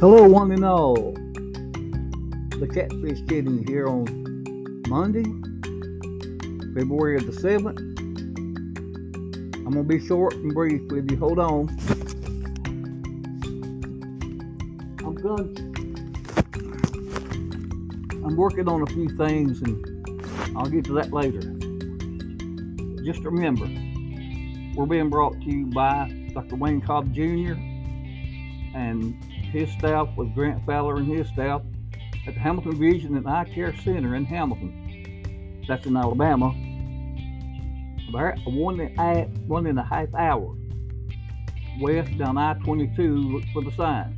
Hello, one and all. The Catfish Kitten here on Monday, February the 7th. I'm going to be short and brief with you. Hold on. I'm going. I'm working on a few things and I'll get to that later. Just remember, we're being brought to you by Dr. Wayne Cobb Jr. and his staff with Grant Fowler and his staff at the Hamilton Vision and Eye Care Center in Hamilton. That's in Alabama. About one and, one and a half hour west down I-22. Look for the sign.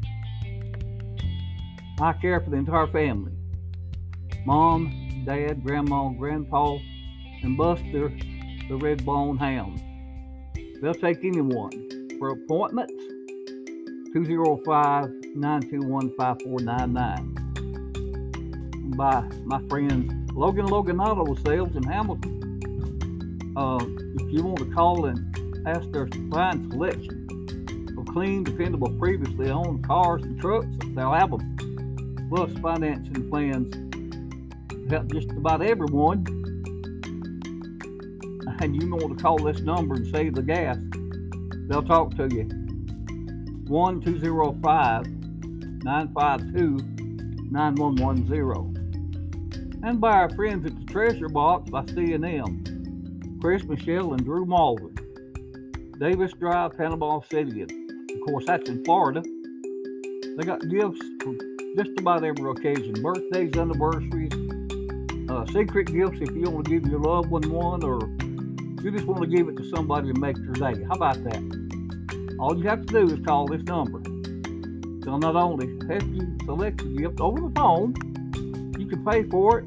I care for the entire family. Mom, Dad, Grandma, Grandpa, and Buster, the red bone hound. They'll take anyone for appointments 205 921 5499 by my friend Logan Logan Auto Sales in Hamilton. Uh, if you want to call and ask their fine selection of clean, dependable, previously owned cars and trucks, they'll have them. Plus, financing plans help just about everyone. And you want to call this number and save the gas, they'll talk to you. 1 205 952 9110. And by our friends at the Treasure Box by C&M, Chris Michelle and Drew Malvin, Davis Drive, Panama City. Of course, that's in Florida. They got gifts for just about every occasion birthdays, anniversaries, uh, secret gifts if you want to give your loved one one, or you just want to give it to somebody to make their day. How about that? All you have to do is call this number. They'll not only help you select the gift over the phone, you can pay for it,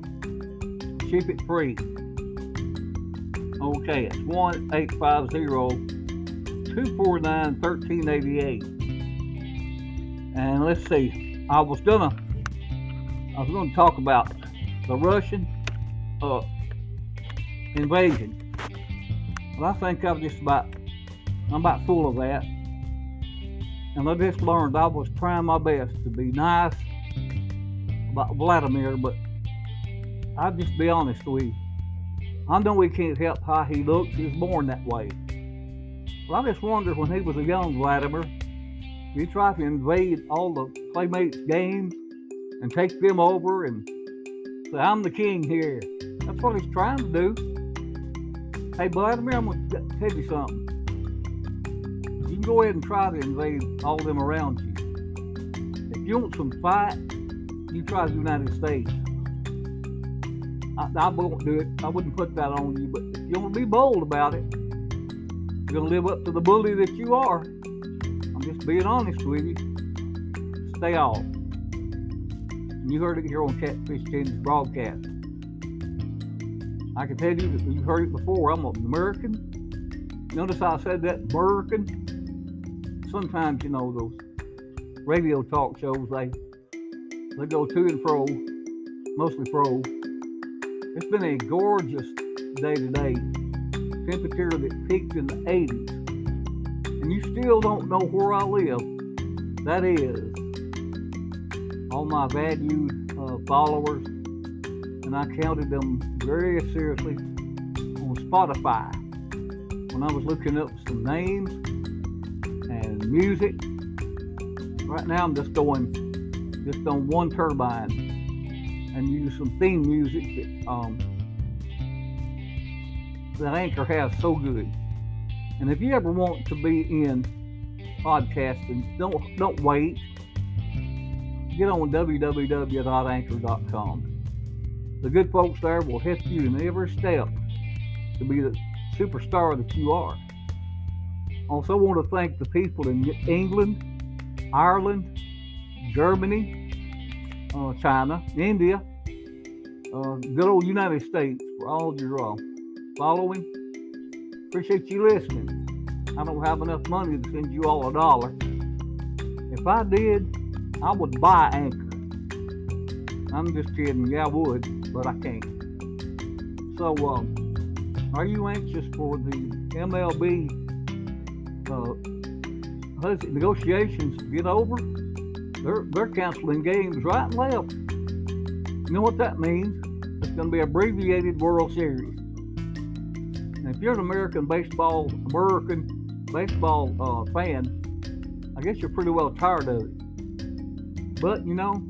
ship it free. Okay, it's 1 850 249 1388. And let's see, I was gonna I was gonna talk about the Russian uh, invasion. Well, I think I'm just about I'm about full of that. And I just learned I was trying my best to be nice about Vladimir, but I'll just be honest with you. I know he can't help how he looks. He was born that way. But I just wonder when he was a young Vladimir, he tried to invade all the Playmates games and take them over and say, I'm the king here. That's what he's trying to do. Hey, Vladimir, I'm going to tell you something you can go ahead and try to invade all them around you. If you want some fight, you try the United States. I, I won't do it. I wouldn't put that on you. But if you want to be bold about it, you're going to live up to the bully that you are. I'm just being honest with you. Stay off. You heard it here on Catfish Kitten's broadcast. I can tell you that you've heard it before. I'm an American. Notice I said that American sometimes you know those radio talk shows they they go to and fro, mostly fro. It's been a gorgeous day today. Temperature that peaked in the 80s, and you still don't know where I live. That is all my valued uh, followers, and I counted them very seriously on Spotify when I was looking up some names and music. Right now, I'm just going just on one turbine and use some theme music that um, that Anchor has so good. And if you ever want to be in podcasting, don't don't wait. Get on www.anchor.com. The good folks there will help you in every step to be the superstar that you are. Also, want to thank the people in England, Ireland, Germany, uh, China, India, uh, good old United States for all your uh, following. Appreciate you listening. I don't have enough money to send you all a dollar. If I did, I would buy Anchor. I'm just kidding. Yeah, I would, but I can't. So, um, are you anxious for the MLB uh, negotiations get over? They're they're canceling games right and left. You know what that means? It's going to be abbreviated World Series. And if you're an American baseball American baseball uh, fan, I guess you're pretty well tired of it. But you know,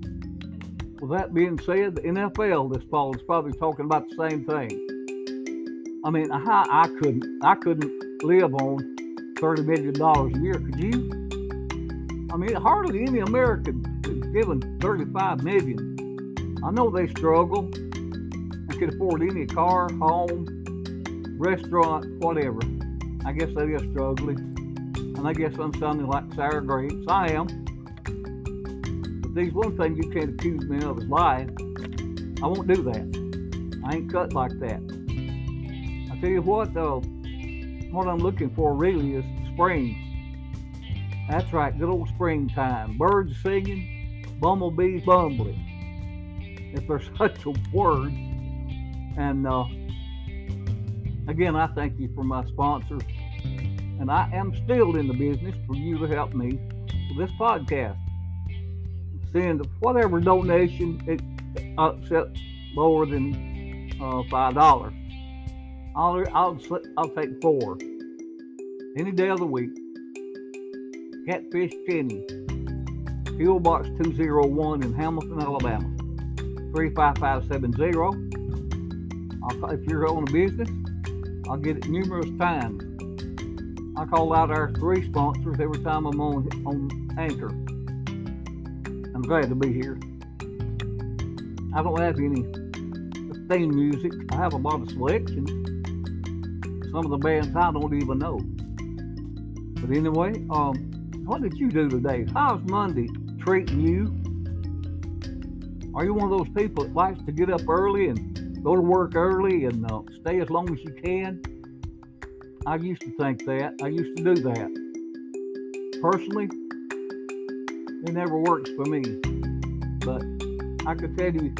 with that being said, the NFL this fall is probably talking about the same thing. I mean, I, I couldn't I couldn't live on thirty million dollars a year, could you? I mean, hardly any American is given thirty-five million. I know they struggle and can afford any car, home, restaurant, whatever. I guess they are struggling. And I guess I'm sounding like sour grapes. I am. But there's one thing you can't accuse me of is lying. I won't do that. I ain't cut like that. I tell you what, though, what I'm looking for really is spring. That's right, good old springtime. Birds singing, bumblebees bumbling if there's such a word. And uh, again, I thank you for my sponsors. And I am still in the business for you to help me with this podcast. Send whatever donation it except lower than uh, five dollars. I'll, I'll I'll take four any day of the week. Catfish Kenny, Fuel Box 201 in Hamilton, Alabama. 35570. if you're owning a business, I'll get it numerous times. I call out our three sponsors every time I'm on on Anchor. I'm glad to be here. I don't have any theme music. I have a lot of selections. Some of the bands I don't even know. But anyway, um, what did you do today? How's Monday treating you? Are you one of those people that likes to get up early and go to work early and uh, stay as long as you can? I used to think that. I used to do that. Personally, it never works for me. But I could tell you,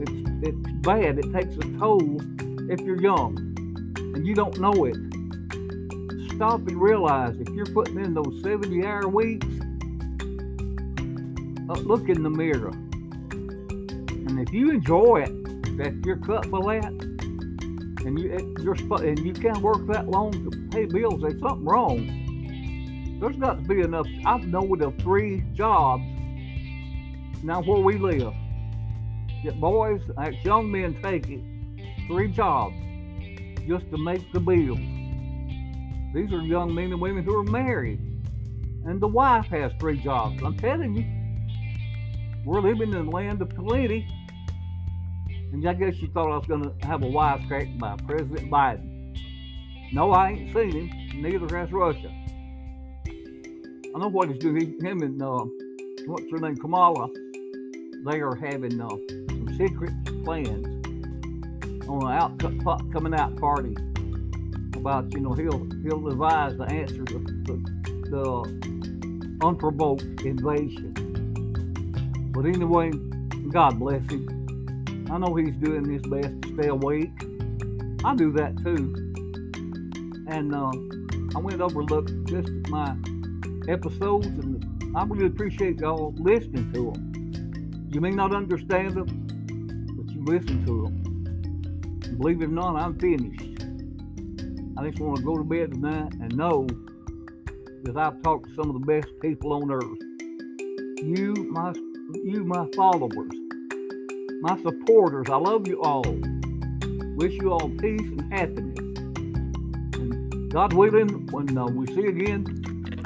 it's it's bad. It takes a toll if you're young and you don't know it. Stop and realize if you're putting in those 70-hour weeks, uh, look in the mirror and if you enjoy it, that you're cut for that, and you and you can't work that long to pay bills, there's something wrong. There's got to be enough. I've known of three jobs now where we live. That boys, young men take it, three jobs just to make the bills. These are young men and women who are married, and the wife has three jobs. I'm telling you, we're living in the land of plenty. And I guess you thought I was going to have a wisecrack by President Biden. No, I ain't seen him. Neither has Russia. I know what he's doing. Him and uh, what's her name, Kamala. They are having uh, some secret plans on an out coming out party about you know he'll he'll advise the answer to the, the unprovoked invasion. But anyway, God bless him. I know he's doing his best to stay awake. I do that too. And uh, I went over looked just my episodes, and I really appreciate y'all listening to them. You may not understand them, but you listen to them. Believe it or not, I'm finished. I just want to go to bed tonight and know that I've talked to some of the best people on earth. You, my, you, my followers my supporters, I love you all. Wish you all peace and happiness. And God willing, when uh, we see again,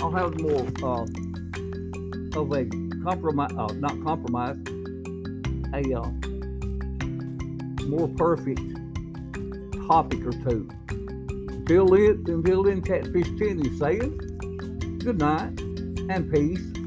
I'll have more uh, of a compromise, uh, not compromise, a uh, more perfect topic or two. Until and until then, Catfish 10 is saying good night and peace